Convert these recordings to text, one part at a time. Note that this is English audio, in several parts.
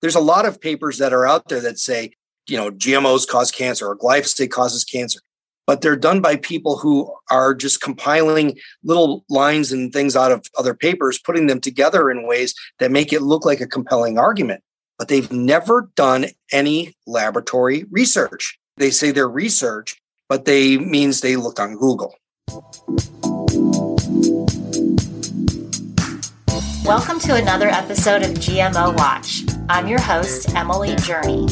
There's a lot of papers that are out there that say, you know, GMOs cause cancer or glyphosate causes cancer, but they're done by people who are just compiling little lines and things out of other papers, putting them together in ways that make it look like a compelling argument. But they've never done any laboratory research. They say they're research, but they means they looked on Google. Welcome to another episode of GMO Watch. I'm your host, Emily Journey.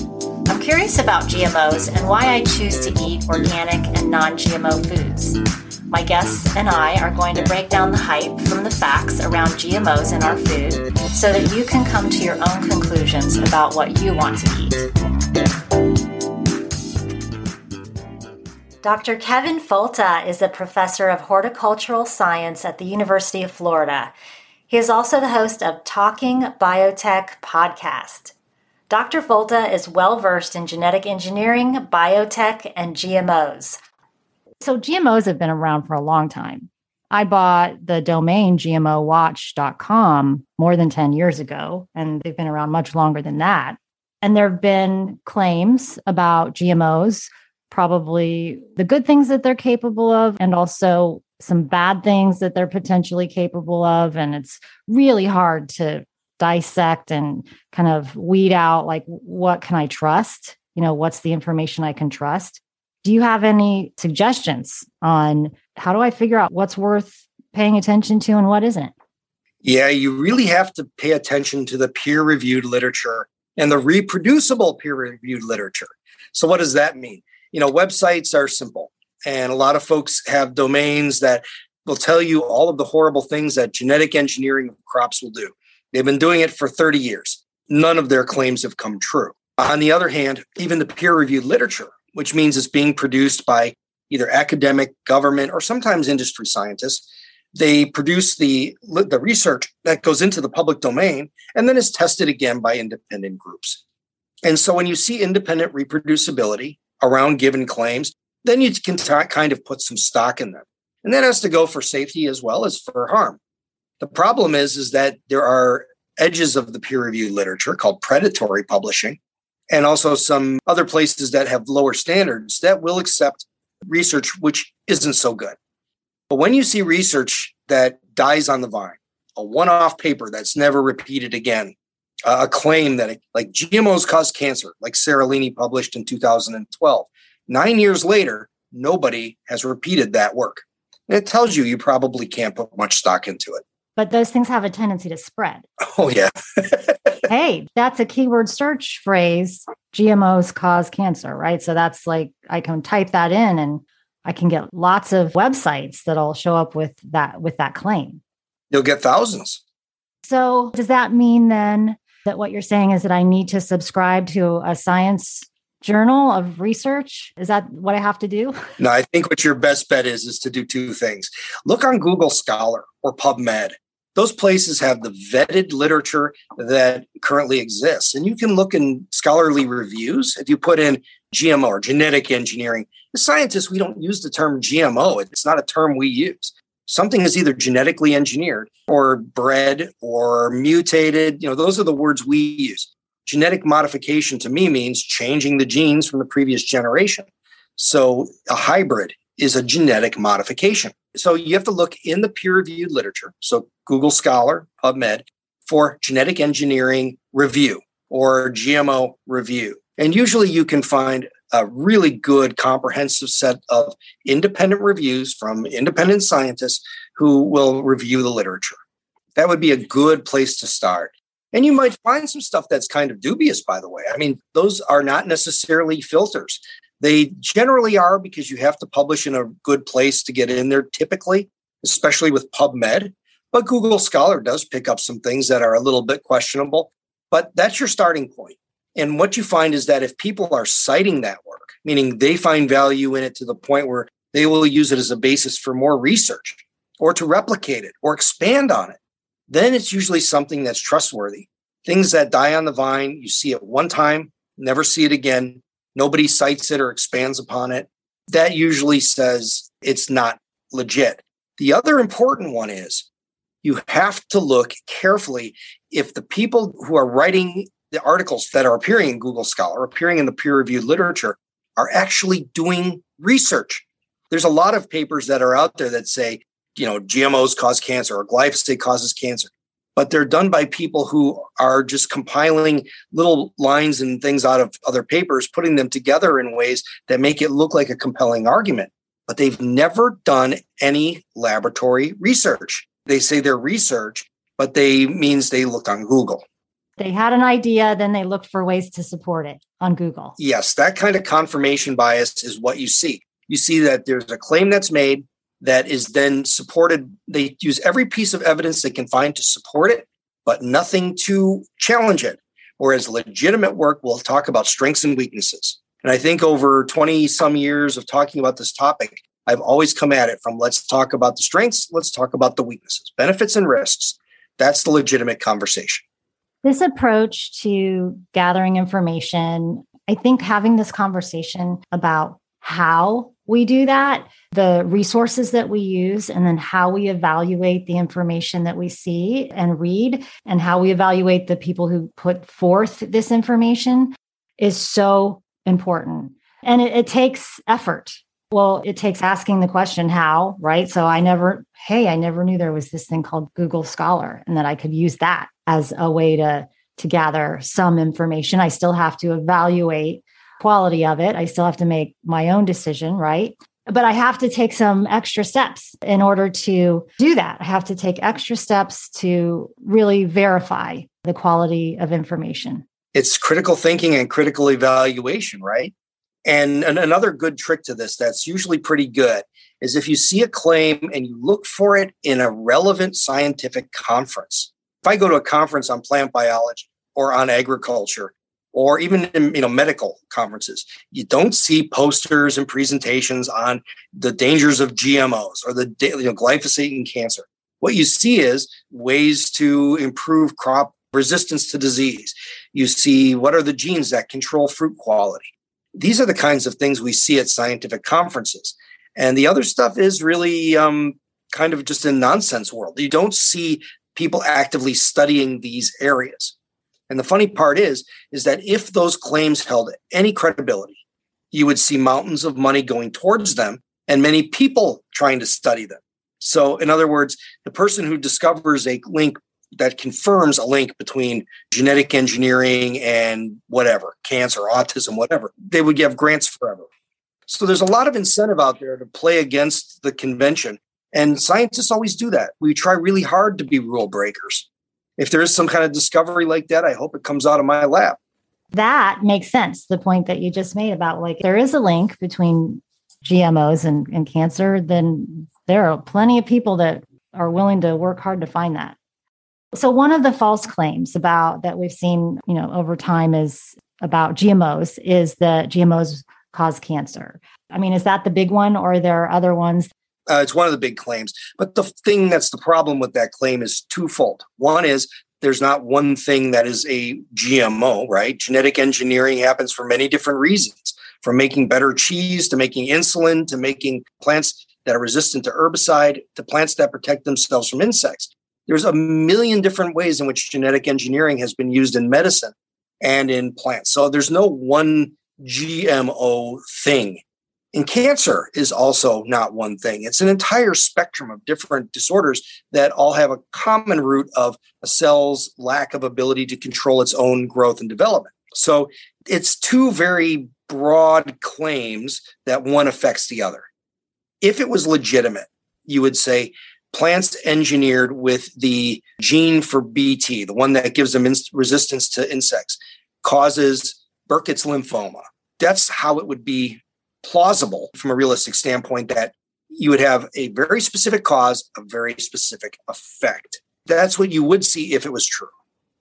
I'm curious about GMOs and why I choose to eat organic and non GMO foods. My guests and I are going to break down the hype from the facts around GMOs in our food so that you can come to your own conclusions about what you want to eat. Dr. Kevin Folta is a professor of horticultural science at the University of Florida. He is also the host of Talking Biotech podcast. Dr. Folta is well versed in genetic engineering, biotech, and GMOs. So, GMOs have been around for a long time. I bought the domain gmowatch.com more than 10 years ago, and they've been around much longer than that. And there have been claims about GMOs, probably the good things that they're capable of, and also some bad things that they're potentially capable of. And it's really hard to dissect and kind of weed out like, what can I trust? You know, what's the information I can trust? Do you have any suggestions on how do I figure out what's worth paying attention to and what isn't? Yeah, you really have to pay attention to the peer reviewed literature and the reproducible peer reviewed literature. So, what does that mean? You know, websites are simple. And a lot of folks have domains that will tell you all of the horrible things that genetic engineering of crops will do. They've been doing it for 30 years. None of their claims have come true. On the other hand, even the peer reviewed literature, which means it's being produced by either academic, government, or sometimes industry scientists, they produce the, the research that goes into the public domain and then is tested again by independent groups. And so when you see independent reproducibility around given claims, then you can t- kind of put some stock in them. And that has to go for safety as well as for harm. The problem is, is that there are edges of the peer reviewed literature called predatory publishing, and also some other places that have lower standards that will accept research which isn't so good. But when you see research that dies on the vine, a one off paper that's never repeated again, a claim that like GMOs cause cancer, like Seralini published in 2012, Nine years later, nobody has repeated that work. And it tells you you probably can't put much stock into it. But those things have a tendency to spread. Oh, yeah. hey, that's a keyword search phrase. GMOs cause cancer, right? So that's like, I can type that in and I can get lots of websites that'll show up with that with that claim. You'll get thousands. So does that mean then that what you're saying is that I need to subscribe to a science journal of research? Is that what I have to do? No, I think what your best bet is is to do two things. Look on Google Scholar or PubMed. Those places have the vetted literature that currently exists. And you can look in scholarly reviews. If you put in GMO or genetic engineering, as scientists, we don't use the term GMO. It's not a term we use. Something is either genetically engineered or bred or mutated. You know, those are the words we use genetic modification to me means changing the genes from the previous generation. So a hybrid is a genetic modification. So you have to look in the peer reviewed literature. So Google Scholar, PubMed, for genetic engineering review or GMO review. And usually you can find a really good comprehensive set of independent reviews from independent scientists who will review the literature. That would be a good place to start. And you might find some stuff that's kind of dubious, by the way. I mean, those are not necessarily filters. They generally are because you have to publish in a good place to get in there, typically, especially with PubMed. But Google Scholar does pick up some things that are a little bit questionable. But that's your starting point. And what you find is that if people are citing that work, meaning they find value in it to the point where they will use it as a basis for more research or to replicate it or expand on it, then it's usually something that's trustworthy. Things that die on the vine, you see it one time, never see it again. Nobody cites it or expands upon it. That usually says it's not legit. The other important one is you have to look carefully if the people who are writing the articles that are appearing in Google Scholar, appearing in the peer reviewed literature, are actually doing research. There's a lot of papers that are out there that say, you know, GMOs cause cancer or glyphosate causes cancer, but they're done by people who are just compiling little lines and things out of other papers, putting them together in ways that make it look like a compelling argument. But they've never done any laboratory research. They say they're research, but they means they look on Google. They had an idea, then they looked for ways to support it on Google. Yes, that kind of confirmation bias is what you see. You see that there's a claim that's made that is then supported. They use every piece of evidence they can find to support it, but nothing to challenge it. Whereas legitimate work will talk about strengths and weaknesses. And I think over 20 some years of talking about this topic, I've always come at it from let's talk about the strengths, let's talk about the weaknesses, benefits and risks. That's the legitimate conversation. This approach to gathering information, I think having this conversation about how we do that, the resources that we use, and then how we evaluate the information that we see and read, and how we evaluate the people who put forth this information is so important. And it, it takes effort. Well, it takes asking the question, how, right? So I never, hey, I never knew there was this thing called Google Scholar and that I could use that as a way to to gather some information. I still have to evaluate quality of it. I still have to make my own decision, right? But I have to take some extra steps in order to do that. I have to take extra steps to really verify the quality of information. It's critical thinking and critical evaluation, right? And another good trick to this that's usually pretty good is if you see a claim and you look for it in a relevant scientific conference. If I go to a conference on plant biology or on agriculture or even in you know medical conferences. You don't see posters and presentations on the dangers of gmos or the you know, glyphosate and cancer. What you see is ways to improve crop resistance to disease. You see what are the genes that control fruit quality. These are the kinds of things we see at scientific conferences. And the other stuff is really um, kind of just a nonsense world. You don't see people actively studying these areas and the funny part is, is that if those claims held any credibility, you would see mountains of money going towards them and many people trying to study them. So, in other words, the person who discovers a link that confirms a link between genetic engineering and whatever, cancer, autism, whatever, they would give grants forever. So, there's a lot of incentive out there to play against the convention. And scientists always do that. We try really hard to be rule breakers if there is some kind of discovery like that, I hope it comes out of my lab. That makes sense. The point that you just made about like there is a link between GMOs and, and cancer, then there are plenty of people that are willing to work hard to find that. So one of the false claims about that we've seen, you know, over time is about GMOs is that GMOs cause cancer. I mean, is that the big one or are there other ones? Uh, it's one of the big claims. But the thing that's the problem with that claim is twofold. One is there's not one thing that is a GMO, right? Genetic engineering happens for many different reasons, from making better cheese to making insulin to making plants that are resistant to herbicide to plants that protect themselves from insects. There's a million different ways in which genetic engineering has been used in medicine and in plants. So there's no one GMO thing. And cancer is also not one thing. It's an entire spectrum of different disorders that all have a common root of a cell's lack of ability to control its own growth and development. So it's two very broad claims that one affects the other. If it was legitimate, you would say plants engineered with the gene for BT, the one that gives them resistance to insects, causes Burkitt's lymphoma. That's how it would be plausible from a realistic standpoint that you would have a very specific cause, a very specific effect. That's what you would see if it was true.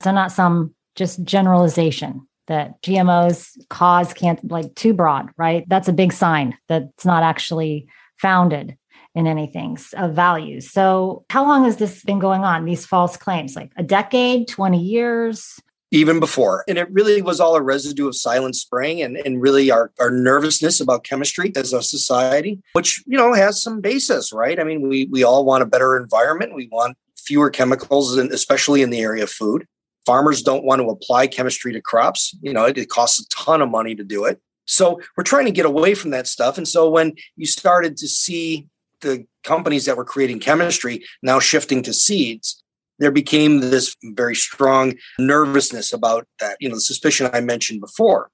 So, not some just generalization that GMOs cause cancer, like too broad, right? That's a big sign that it's not actually founded in anything of value. So, how long has this been going on? These false claims, like a decade, 20 years? Even before. And it really was all a residue of silent spring and, and really our, our nervousness about chemistry as a society, which, you know, has some basis, right? I mean, we, we all want a better environment. We want fewer chemicals, and especially in the area of food. Farmers don't want to apply chemistry to crops. You know, it, it costs a ton of money to do it. So we're trying to get away from that stuff. And so when you started to see the companies that were creating chemistry now shifting to seeds, there became this very strong nervousness about that, you know, the suspicion I mentioned before.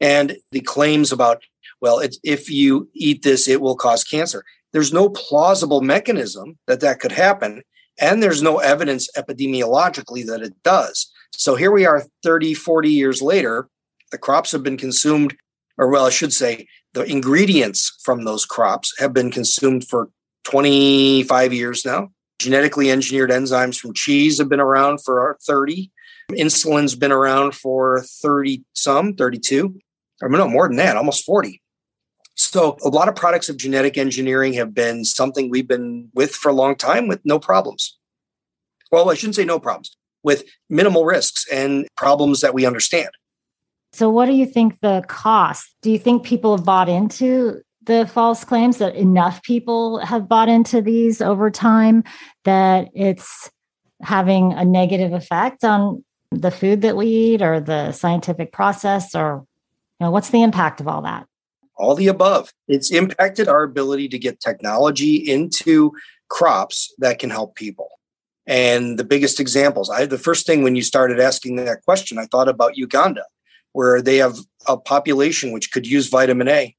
And the claims about, well, if you eat this, it will cause cancer. There's no plausible mechanism that that could happen. And there's no evidence epidemiologically that it does. So here we are 30, 40 years later. The crops have been consumed, or well, I should say, the ingredients from those crops have been consumed for 25 years now. Genetically engineered enzymes from cheese have been around for 30. Insulin's been around for 30 some, 32. Or no, more than that, almost 40. So a lot of products of genetic engineering have been something we've been with for a long time with no problems. Well, I shouldn't say no problems, with minimal risks and problems that we understand. So what do you think the cost? Do you think people have bought into the false claims that enough people have bought into these over time that it's having a negative effect on the food that we eat or the scientific process or you know what's the impact of all that all the above. It's impacted our ability to get technology into crops that can help people. And the biggest examples, I the first thing when you started asking that question, I thought about Uganda, where they have a population which could use vitamin A.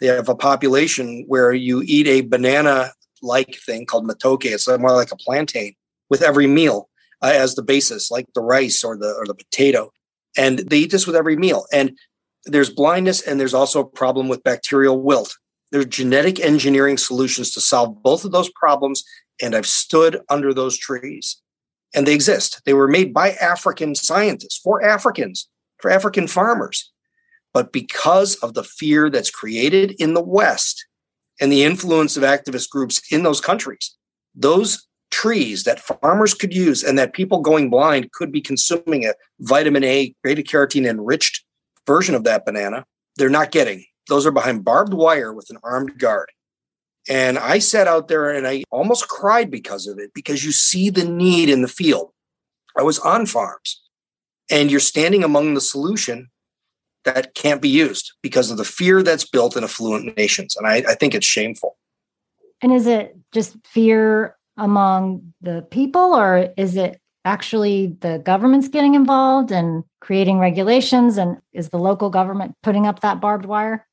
They have a population where you eat a banana like thing called matoke. It's more like a plantain with every meal uh, as the basis, like the rice or the or the potato. And they eat this with every meal. And there's blindness and there's also a problem with bacterial wilt. There's genetic engineering solutions to solve both of those problems. And I've stood under those trees and they exist. They were made by African scientists for Africans, for African farmers. But because of the fear that's created in the West and the influence of activist groups in those countries, those trees that farmers could use and that people going blind could be consuming a vitamin A, beta carotene enriched version of that banana, they're not getting. Those are behind barbed wire with an armed guard. And I sat out there and I almost cried because of it, because you see the need in the field. I was on farms and you're standing among the solution that can't be used because of the fear that's built in affluent nations. And I, I think it's shameful. And is it just fear among the people or is it actually the government's getting involved and creating regulations and is the local government putting up that barbed wire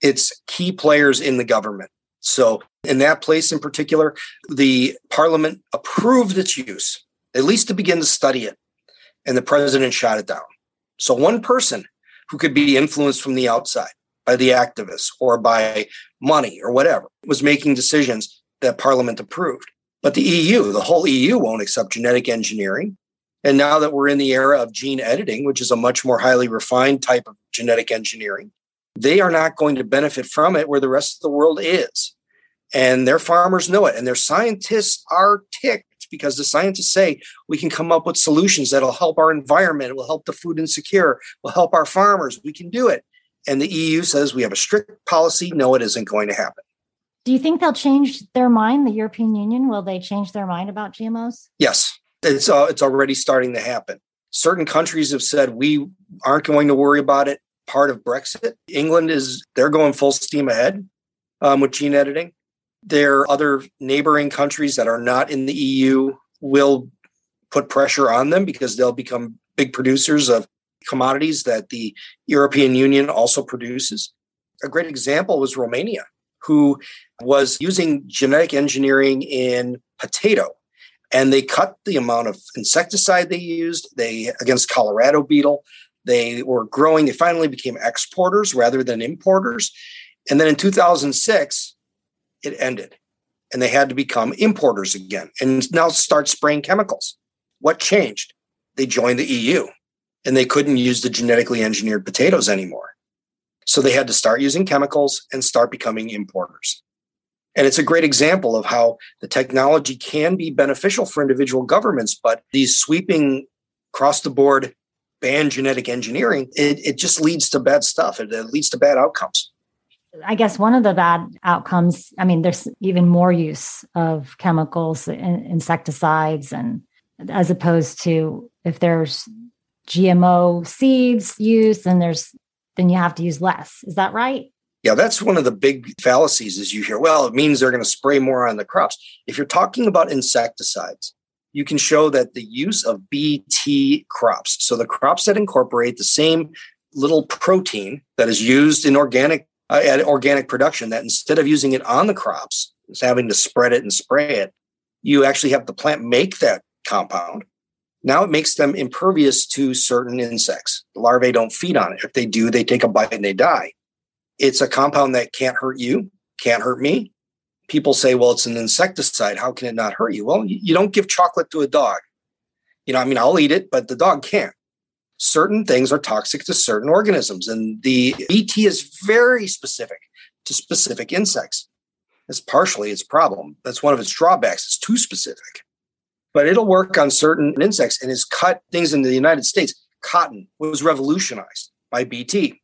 it's key players in the government so in that place in particular the parliament approved its use at least to begin to study it and the president shot it down so one person who could be influenced from the outside by the activists or by money or whatever was making decisions that parliament approved but the EU, the whole EU won't accept genetic engineering. And now that we're in the era of gene editing, which is a much more highly refined type of genetic engineering, they are not going to benefit from it where the rest of the world is. And their farmers know it. And their scientists are ticked because the scientists say we can come up with solutions that'll help our environment, will help the food insecure, will help our farmers. We can do it. And the EU says we have a strict policy. No, it isn't going to happen. Do you think they'll change their mind? The European Union will they change their mind about GMOs? Yes, it's uh, it's already starting to happen. Certain countries have said we aren't going to worry about it. Part of Brexit, England is they're going full steam ahead um, with gene editing. There are other neighboring countries that are not in the EU will put pressure on them because they'll become big producers of commodities that the European Union also produces. A great example was Romania who was using genetic engineering in potato. And they cut the amount of insecticide they used they against Colorado beetle. They were growing, they finally became exporters rather than importers. And then in 2006, it ended and they had to become importers again and now start spraying chemicals. What changed? They joined the EU and they couldn't use the genetically engineered potatoes anymore. So they had to start using chemicals and start becoming importers. And it's a great example of how the technology can be beneficial for individual governments, but these sweeping across the board ban genetic engineering, it, it just leads to bad stuff. It, it leads to bad outcomes. I guess one of the bad outcomes, I mean, there's even more use of chemicals, insecticides, and as opposed to if there's GMO seeds used, then there's then you have to use less. Is that right? Yeah, that's one of the big fallacies is you hear, well, it means they're going to spray more on the crops. If you're talking about insecticides, you can show that the use of BT crops, so the crops that incorporate the same little protein that is used in organic uh, at organic production, that instead of using it on the crops, having to spread it and spray it, you actually have the plant make that compound. Now it makes them impervious to certain insects. The larvae don't feed on it. If they do, they take a bite and they die. It's a compound that can't hurt you, can't hurt me. People say, well, it's an insecticide. How can it not hurt you? Well, you don't give chocolate to a dog. You know, I mean, I'll eat it, but the dog can't. Certain things are toxic to certain organisms, and the BT is very specific to specific insects. It's partially its problem. That's one of its drawbacks. It's too specific. But it'll work on certain insects and has cut things in the United States. Cotton was revolutionized by BT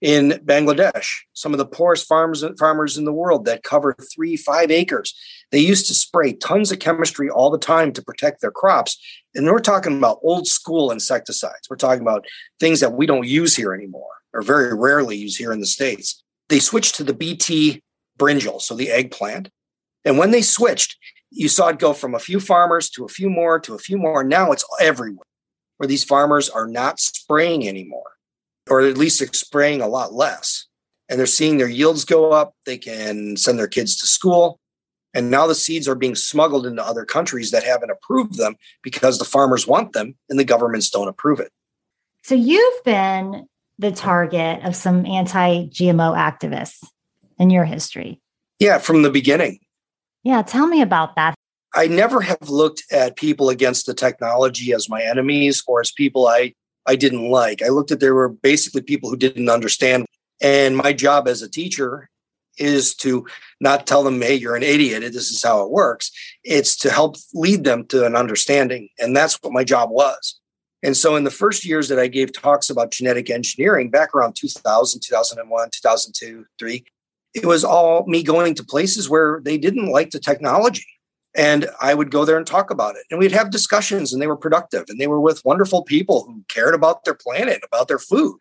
in Bangladesh, some of the poorest farmers farmers in the world that cover three, five acres. They used to spray tons of chemistry all the time to protect their crops. And we're talking about old school insecticides. We're talking about things that we don't use here anymore, or very rarely use here in the States. They switched to the BT brinjal, so the eggplant. And when they switched, you saw it go from a few farmers to a few more to a few more. Now it's everywhere where these farmers are not spraying anymore or at least spraying a lot less. And they're seeing their yields go up. They can send their kids to school. And now the seeds are being smuggled into other countries that haven't approved them because the farmers want them and the governments don't approve it. So you've been the target of some anti GMO activists in your history. Yeah, from the beginning. Yeah, tell me about that. I never have looked at people against the technology as my enemies or as people I I didn't like. I looked at there were basically people who didn't understand. And my job as a teacher is to not tell them, hey, you're an idiot. This is how it works. It's to help lead them to an understanding. And that's what my job was. And so in the first years that I gave talks about genetic engineering back around 2000, 2001, 2002, 3, it was all me going to places where they didn't like the technology. And I would go there and talk about it. And we'd have discussions, and they were productive. And they were with wonderful people who cared about their planet, about their food.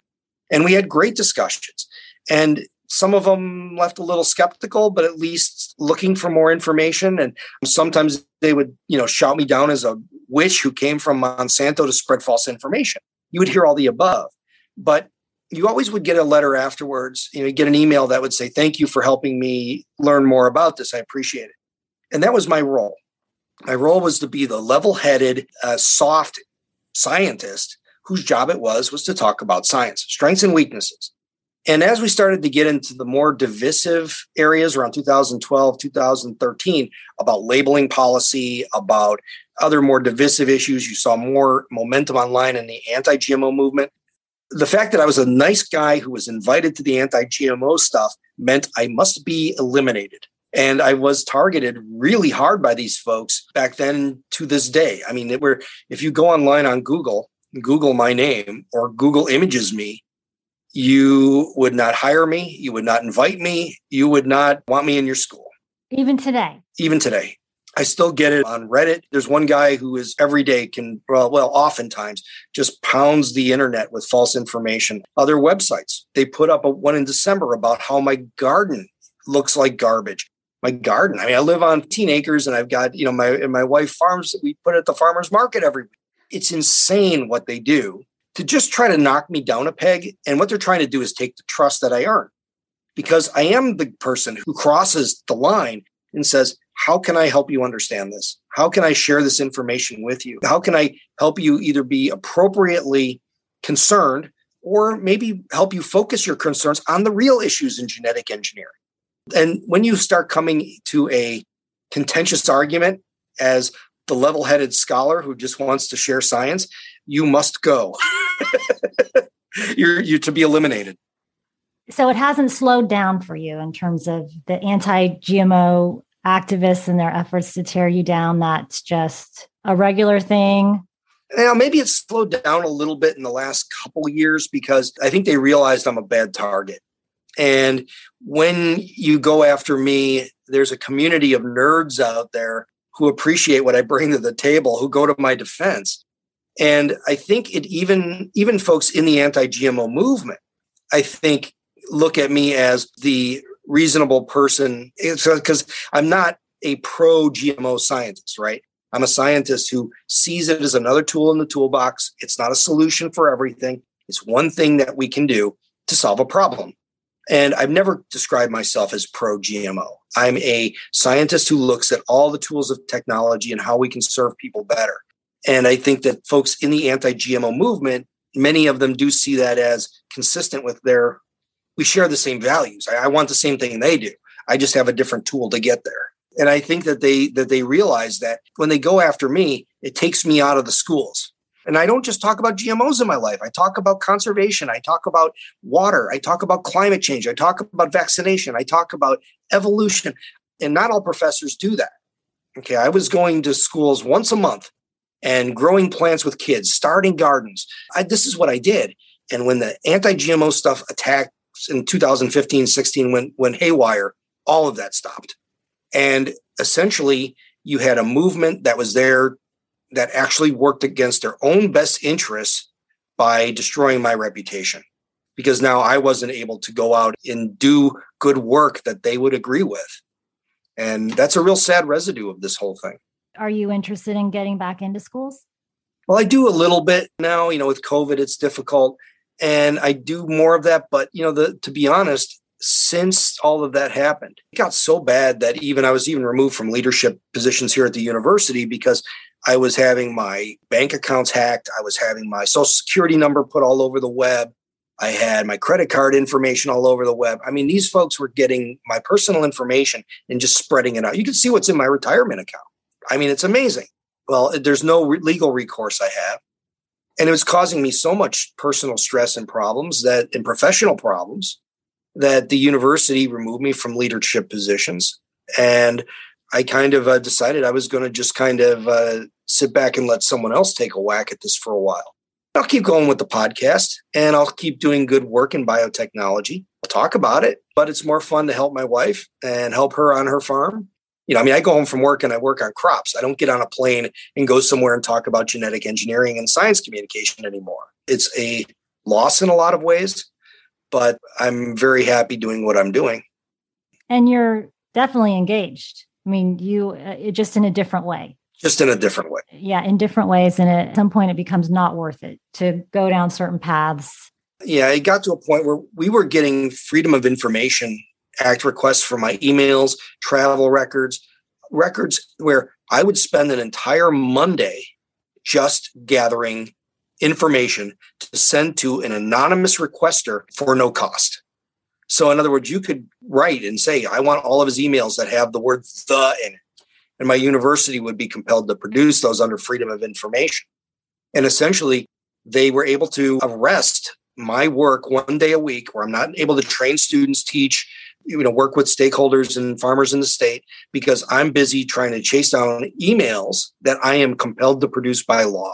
And we had great discussions. And some of them left a little skeptical, but at least looking for more information. And sometimes they would, you know, shout me down as a witch who came from Monsanto to spread false information. You would hear all the above. But you always would get a letter afterwards, you know, get an email that would say, Thank you for helping me learn more about this. I appreciate it. And that was my role. My role was to be the level headed, uh, soft scientist whose job it was was to talk about science, strengths and weaknesses. And as we started to get into the more divisive areas around 2012, 2013, about labeling policy, about other more divisive issues, you saw more momentum online in the anti GMO movement. The fact that I was a nice guy who was invited to the anti GMO stuff meant I must be eliminated. And I was targeted really hard by these folks back then to this day. I mean, were, if you go online on Google, Google my name or Google images me, you would not hire me. You would not invite me. You would not want me in your school. Even today. Even today. I still get it on Reddit. There's one guy who is every day can, well, well, oftentimes just pounds the internet with false information. Other websites, they put up a one in December about how my garden looks like garbage my garden. I mean, I live on 10 acres and I've got, you know, my and my wife farms that we put at the farmers market every week. It's insane what they do to just try to knock me down a peg. And what they're trying to do is take the trust that I earn. Because I am the person who crosses the line and says, How can I help you understand this? How can I share this information with you? How can I help you either be appropriately concerned or maybe help you focus your concerns on the real issues in genetic engineering? And when you start coming to a contentious argument as the level headed scholar who just wants to share science, you must go. you're, you're to be eliminated. So it hasn't slowed down for you in terms of the anti GMO activists and their efforts to tear you down. That's just a regular thing. Now, maybe it's slowed down a little bit in the last couple years because I think they realized I'm a bad target. And when you go after me, there's a community of nerds out there who appreciate what I bring to the table, who go to my defense. And I think it even even folks in the anti-GMO movement, I think look at me as the reasonable person because I'm not a pro GMO scientist, right? I'm a scientist who sees it as another tool in the toolbox. It's not a solution for everything. It's one thing that we can do to solve a problem. And I've never described myself as pro GMO. I'm a scientist who looks at all the tools of technology and how we can serve people better. And I think that folks in the anti GMO movement, many of them do see that as consistent with their, we share the same values. I, I want the same thing they do. I just have a different tool to get there. And I think that they that they realize that when they go after me, it takes me out of the schools. And I don't just talk about GMOs in my life. I talk about conservation. I talk about water. I talk about climate change. I talk about vaccination. I talk about evolution. And not all professors do that. Okay. I was going to schools once a month and growing plants with kids, starting gardens. I, this is what I did. And when the anti GMO stuff attacked in 2015, 16, when, when haywire, all of that stopped. And essentially, you had a movement that was there that actually worked against their own best interests by destroying my reputation because now I wasn't able to go out and do good work that they would agree with. And that's a real sad residue of this whole thing. Are you interested in getting back into schools? Well, I do a little bit now, you know, with COVID, it's difficult. And I do more of that. But, you know, the, to be honest, since all of that happened, it got so bad that even I was even removed from leadership positions here at the university because I was having my bank accounts hacked. I was having my social security number put all over the web. I had my credit card information all over the web. I mean, these folks were getting my personal information and just spreading it out. You can see what's in my retirement account. I mean, it's amazing. Well, there's no re- legal recourse I have. And it was causing me so much personal stress and problems that, and professional problems, that the university removed me from leadership positions. And I kind of uh, decided I was going to just kind of uh, sit back and let someone else take a whack at this for a while. I'll keep going with the podcast and I'll keep doing good work in biotechnology. I'll talk about it, but it's more fun to help my wife and help her on her farm. You know, I mean, I go home from work and I work on crops. I don't get on a plane and go somewhere and talk about genetic engineering and science communication anymore. It's a loss in a lot of ways, but I'm very happy doing what I'm doing. And you're definitely engaged. I mean, you uh, just in a different way. Just in a different way. Yeah, in different ways. And at some point, it becomes not worth it to go down certain paths. Yeah, it got to a point where we were getting Freedom of Information Act requests for my emails, travel records, records where I would spend an entire Monday just gathering information to send to an anonymous requester for no cost. So, in other words, you could write and say, I want all of his emails that have the word the in it. And my university would be compelled to produce those under freedom of information. And essentially, they were able to arrest my work one day a week where I'm not able to train students, teach, you know, work with stakeholders and farmers in the state because I'm busy trying to chase down emails that I am compelled to produce by law.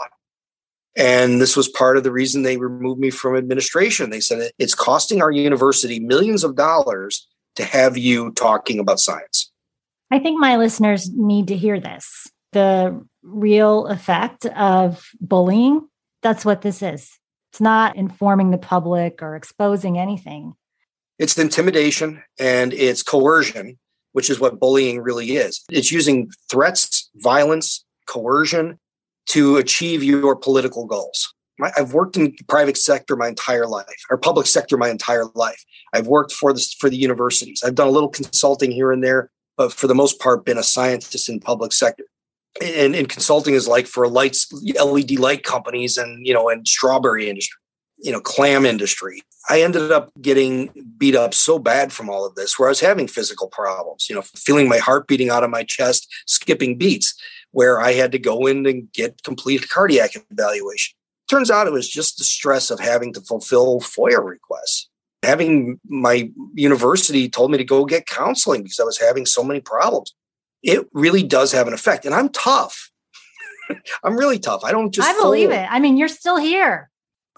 And this was part of the reason they removed me from administration. They said it's costing our university millions of dollars to have you talking about science. I think my listeners need to hear this the real effect of bullying. That's what this is. It's not informing the public or exposing anything. It's intimidation and it's coercion, which is what bullying really is. It's using threats, violence, coercion to achieve your political goals. I've worked in the private sector my entire life, or public sector my entire life. I've worked for the for the universities. I've done a little consulting here and there, but for the most part, been a scientist in public sector. And, and consulting is like for lights, LED light companies, and you know, and strawberry industry, you know, clam industry. I ended up getting beat up so bad from all of this, where I was having physical problems. You know, feeling my heart beating out of my chest, skipping beats where I had to go in and get complete cardiac evaluation. Turns out it was just the stress of having to fulfill FOIA requests. Having my university told me to go get counseling because I was having so many problems. It really does have an effect. And I'm tough. I'm really tough. I don't just. I believe fold. it. I mean, you're still here.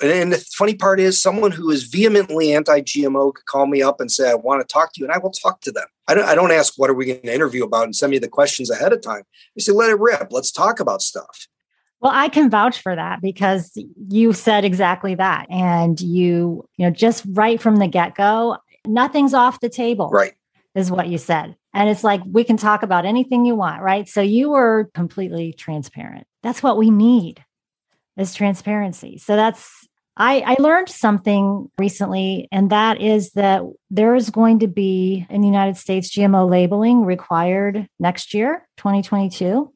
And the funny part is, someone who is vehemently anti-GMO could call me up and say, "I want to talk to you," and I will talk to them. I don't. I don't ask, "What are we going to interview about?" and send me the questions ahead of time. I say, "Let it rip. Let's talk about stuff." Well, I can vouch for that because you said exactly that. And you, you know, just right from the get go, nothing's off the table. Right. Is what you said. And it's like, we can talk about anything you want. Right. So you were completely transparent. That's what we need is transparency. So that's, I, I learned something recently, and that is that there is going to be in the United States GMO labeling required next year, 2022.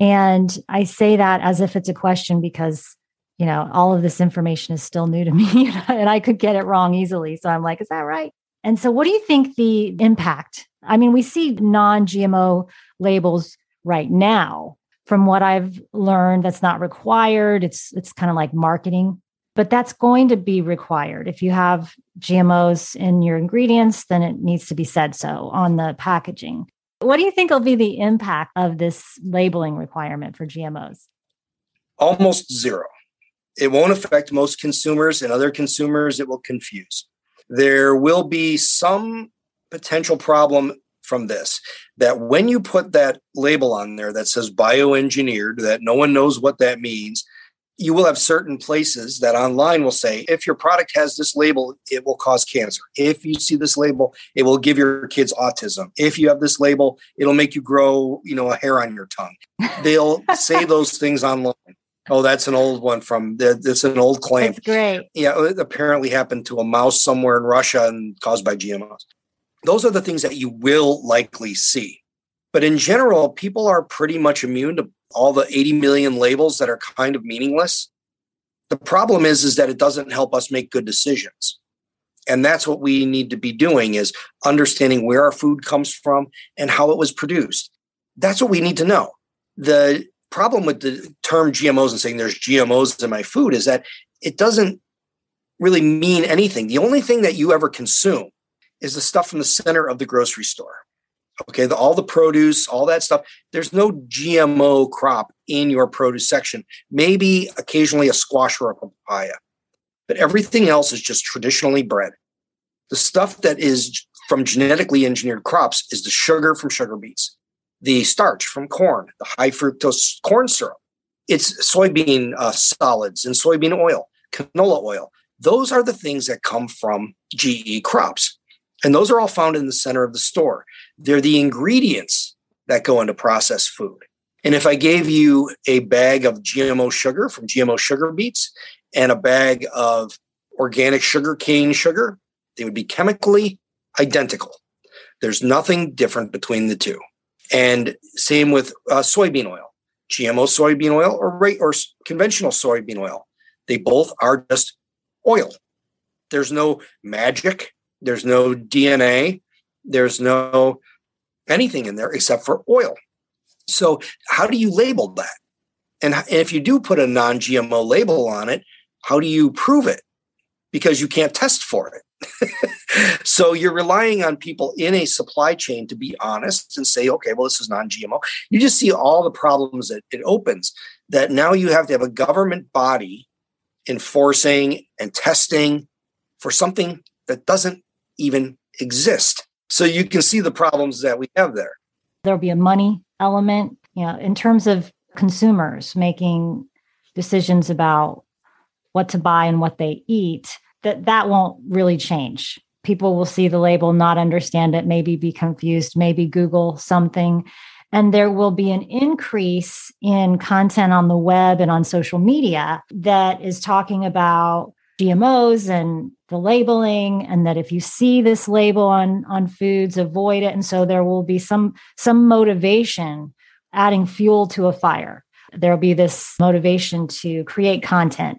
And I say that as if it's a question because, you know, all of this information is still new to me and I could get it wrong easily. So I'm like, is that right? And so, what do you think the impact? I mean, we see non GMO labels right now. From what I've learned, that's not required. It's it's kind of like marketing, but that's going to be required. If you have GMOs in your ingredients, then it needs to be said so on the packaging. What do you think will be the impact of this labeling requirement for GMOs? Almost zero. It won't affect most consumers and other consumers, it will confuse. There will be some potential problem from this that when you put that label on there that says bioengineered, that no one knows what that means, you will have certain places that online will say if your product has this label it will cause cancer. If you see this label it will give your kids autism. If you have this label it'll make you grow you know a hair on your tongue. They'll say those things online. Oh that's an old one from that's an old claim. that's great. Yeah uh, it apparently happened to a mouse somewhere in russia and caused by gmos those are the things that you will likely see. But in general people are pretty much immune to all the 80 million labels that are kind of meaningless. The problem is, is that it doesn't help us make good decisions. And that's what we need to be doing is understanding where our food comes from and how it was produced. That's what we need to know. The problem with the term GMOs and saying there's GMOs in my food is that it doesn't really mean anything. The only thing that you ever consume is the stuff from the center of the grocery store. Okay, the, all the produce, all that stuff. There's no GMO crop in your produce section. Maybe occasionally a squash or a papaya, but everything else is just traditionally bred. The stuff that is from genetically engineered crops is the sugar from sugar beets, the starch from corn, the high fructose corn syrup. It's soybean uh, solids and soybean oil, canola oil. Those are the things that come from GE crops. And those are all found in the center of the store. They're the ingredients that go into processed food. And if I gave you a bag of GMO sugar from GMO sugar beets and a bag of organic sugar cane sugar, they would be chemically identical. There's nothing different between the two. And same with uh, soybean oil, GMO soybean oil or, or conventional soybean oil. They both are just oil. There's no magic. There's no DNA. There's no anything in there except for oil. So, how do you label that? And if you do put a non GMO label on it, how do you prove it? Because you can't test for it. so, you're relying on people in a supply chain to be honest and say, okay, well, this is non GMO. You just see all the problems that it opens that now you have to have a government body enforcing and testing for something that doesn't even exist. So you can see the problems that we have there. There'll be a money element, you know, in terms of consumers making decisions about what to buy and what they eat, that that won't really change. People will see the label, not understand it, maybe be confused, maybe Google something. And there will be an increase in content on the web and on social media that is talking about GMOs and the labeling and that if you see this label on on foods avoid it. And so there will be some some motivation adding fuel to a fire. There'll be this motivation to create content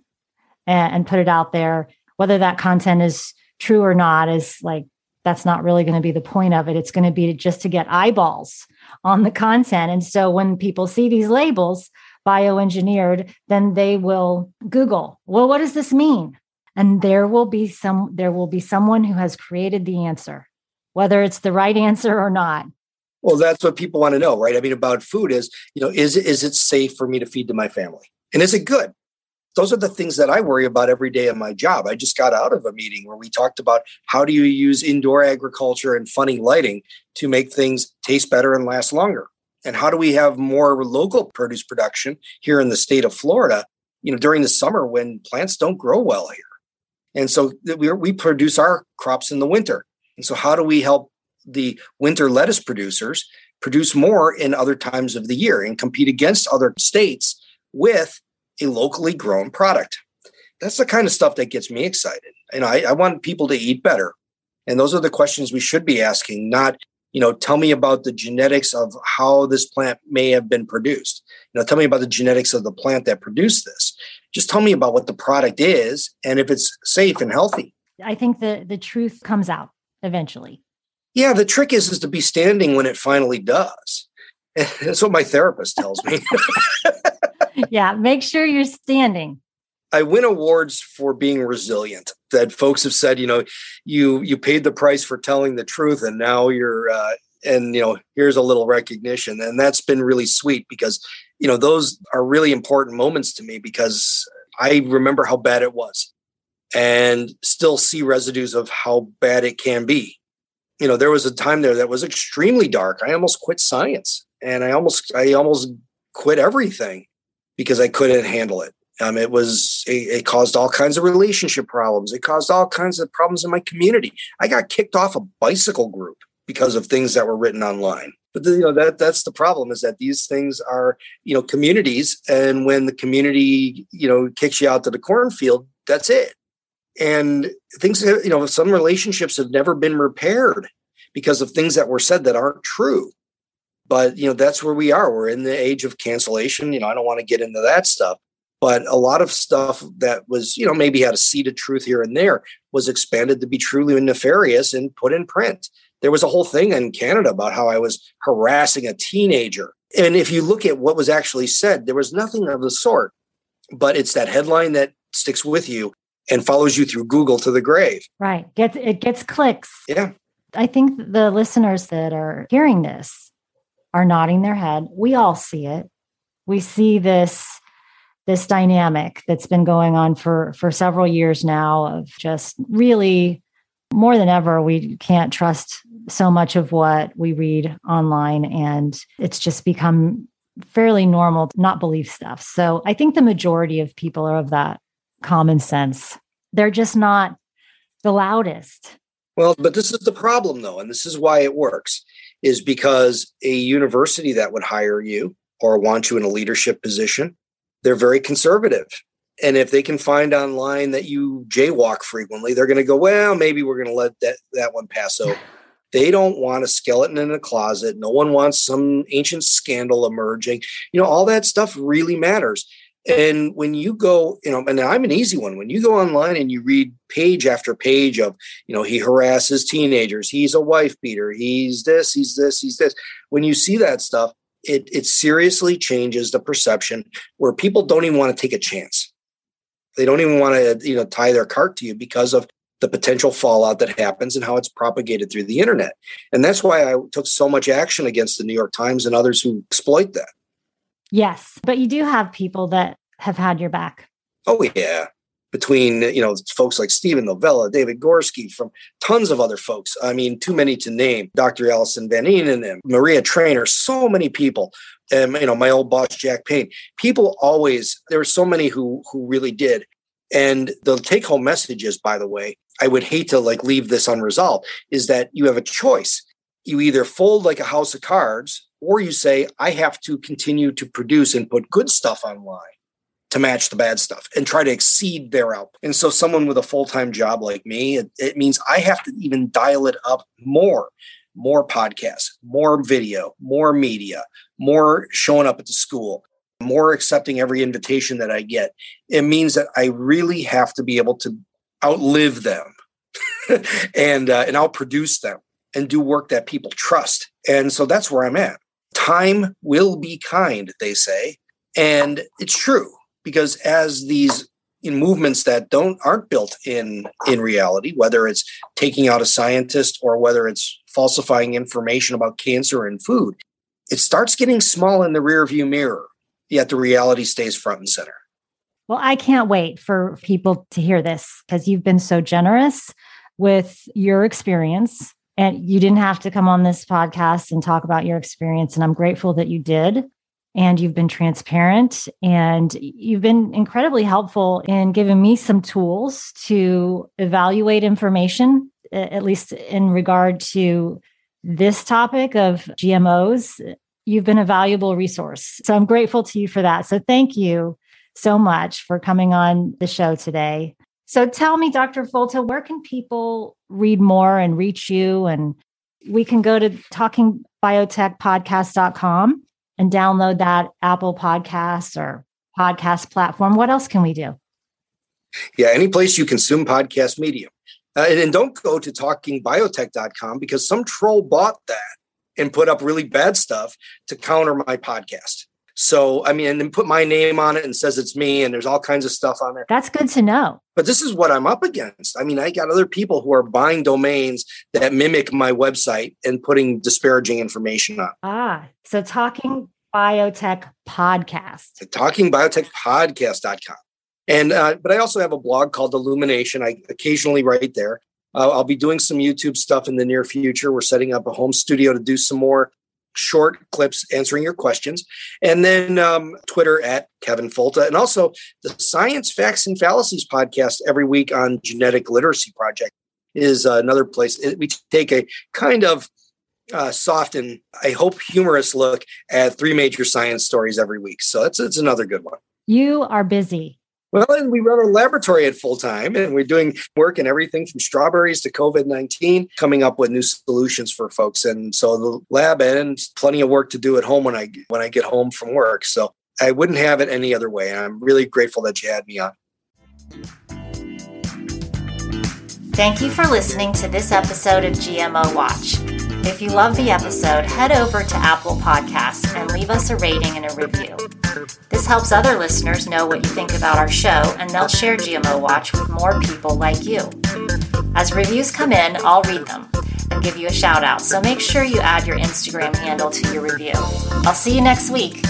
and, and put it out there. Whether that content is true or not is like that's not really going to be the point of it. It's going to be just to get eyeballs on the content. And so when people see these labels bioengineered then they will google well what does this mean and there will be some there will be someone who has created the answer whether it's the right answer or not. Well that's what people want to know right? I mean about food is you know is is it safe for me to feed to my family? And is it good? Those are the things that i worry about every day of my job. I just got out of a meeting where we talked about how do you use indoor agriculture and funny lighting to make things taste better and last longer? And how do we have more local produce production here in the state of Florida, you know, during the summer when plants don't grow well here? And so we, we produce our crops in the winter. And so how do we help the winter lettuce producers produce more in other times of the year and compete against other states with a locally grown product? That's the kind of stuff that gets me excited. And I, I want people to eat better. And those are the questions we should be asking, not, you know, tell me about the genetics of how this plant may have been produced. You know, tell me about the genetics of the plant that produced this. Just tell me about what the product is and if it's safe and healthy. I think the the truth comes out eventually. Yeah, the trick is is to be standing when it finally does. That's what my therapist tells me. yeah, make sure you're standing. I win awards for being resilient. That folks have said, you know, you you paid the price for telling the truth, and now you're, uh, and you know, here's a little recognition, and that's been really sweet because, you know, those are really important moments to me because I remember how bad it was, and still see residues of how bad it can be. You know, there was a time there that was extremely dark. I almost quit science, and I almost I almost quit everything because I couldn't handle it um, it was it, it, caused all kinds of relationship problems. It caused all kinds of problems in my community. I got kicked off a bicycle group because of things that were written online. But the, you know that that's the problem is that these things are you know communities, and when the community you know kicks you out to the cornfield, that's it. And things you know some relationships have never been repaired because of things that were said that aren't true but you know that's where we are we're in the age of cancellation you know i don't want to get into that stuff but a lot of stuff that was you know maybe had a seed of truth here and there was expanded to be truly nefarious and put in print. There was a whole thing in canada about how i was harassing a teenager. And if you look at what was actually said there was nothing of the sort but it's that headline that sticks with you and follows you through google to the grave. Right. Gets it gets clicks. Yeah. I think the listeners that are hearing this are nodding their head. We all see it. We see this this dynamic that's been going on for for several years now of just really more than ever we can't trust so much of what we read online and it's just become fairly normal to not believe stuff. So i think the majority of people are of that common sense. They're just not the loudest. Well but this is the problem though and this is why it works is because a university that would hire you or want you in a leadership position they're very conservative. And if they can find online that you jaywalk frequently, they're going to go, well, maybe we're going to let that, that one pass over. They don't want a skeleton in a closet. No one wants some ancient scandal emerging. You know, all that stuff really matters. And when you go, you know, and I'm an easy one. When you go online and you read page after page of, you know, he harasses teenagers, he's a wife beater, he's this, he's this, he's this. When you see that stuff, it, it seriously changes the perception where people don't even want to take a chance. They don't even want to, you know, tie their cart to you because of the potential fallout that happens and how it's propagated through the internet. And that's why I took so much action against the New York Times and others who exploit that. Yes, but you do have people that have had your back. Oh yeah between you know folks like Steven Novella, David Gorski, from tons of other folks. I mean, too many to name. Dr. Alison Van Eenennaam and Maria Trainer, so many people. And you know, my old boss Jack Payne. People always there were so many who who really did. And the take home message is, by the way, I would hate to like leave this unresolved, is that you have a choice. You either fold like a house of cards, or you say, I have to continue to produce and put good stuff online to match the bad stuff and try to exceed their output. And so, someone with a full time job like me, it, it, means I have to even dial it up more more podcasts, more video, more media, more showing up at the school, more accepting every invitation that I get. It means that I really have to be able to outlive them and uh, and outproduce them and do work that people trust. And so that's where I'm at. Time will be kind, they say. And it's true because as these in movements that don't aren't built in in reality whether it's taking out a scientist or whether it's falsifying information about cancer and food it starts getting small in the rear view mirror yet the reality stays front and center well i can't wait for people to hear this because you've been so generous with your experience And you didn't have to come on this podcast and talk about your experience. And I'm grateful that you did. And you've been transparent and you've been incredibly helpful in giving me some tools to evaluate information, at least in regard to this topic of GMOs. You've been a valuable resource. So I'm grateful to you for that. So thank you so much for coming on the show today. So tell me, Dr. Folta, where can people read more and reach you? And we can go to talkingbiotechpodcast.com and download that Apple Podcasts or podcast platform. What else can we do? Yeah, any place you consume podcast medium. Uh, and, and don't go to talkingbiotech.com because some troll bought that and put up really bad stuff to counter my podcast. So, I mean, and then put my name on it and says it's me, and there's all kinds of stuff on there. That's good to know. But this is what I'm up against. I mean, I got other people who are buying domains that mimic my website and putting disparaging information on. Ah, so Talking Biotech Podcast. TalkingBiotechPodcast.com. And, uh, but I also have a blog called Illumination. I occasionally write there. Uh, I'll be doing some YouTube stuff in the near future. We're setting up a home studio to do some more short clips answering your questions. And then um, Twitter at Kevin Folta. And also the Science, Facts, and Fallacies podcast every week on Genetic Literacy Project is uh, another place. We take a kind of uh, soft and I hope humorous look at three major science stories every week. So that's, that's another good one. You are busy. Well, and we run our laboratory at full time, and we're doing work in everything from strawberries to COVID 19, coming up with new solutions for folks. And so the lab ends, plenty of work to do at home when I when I get home from work. So I wouldn't have it any other way. And I'm really grateful that you had me on. Thank you for listening to this episode of GMO Watch. If you love the episode, head over to Apple Podcasts and leave us a rating and a review. This helps other listeners know what you think about our show, and they'll share GMO Watch with more people like you. As reviews come in, I'll read them and give you a shout out, so make sure you add your Instagram handle to your review. I'll see you next week.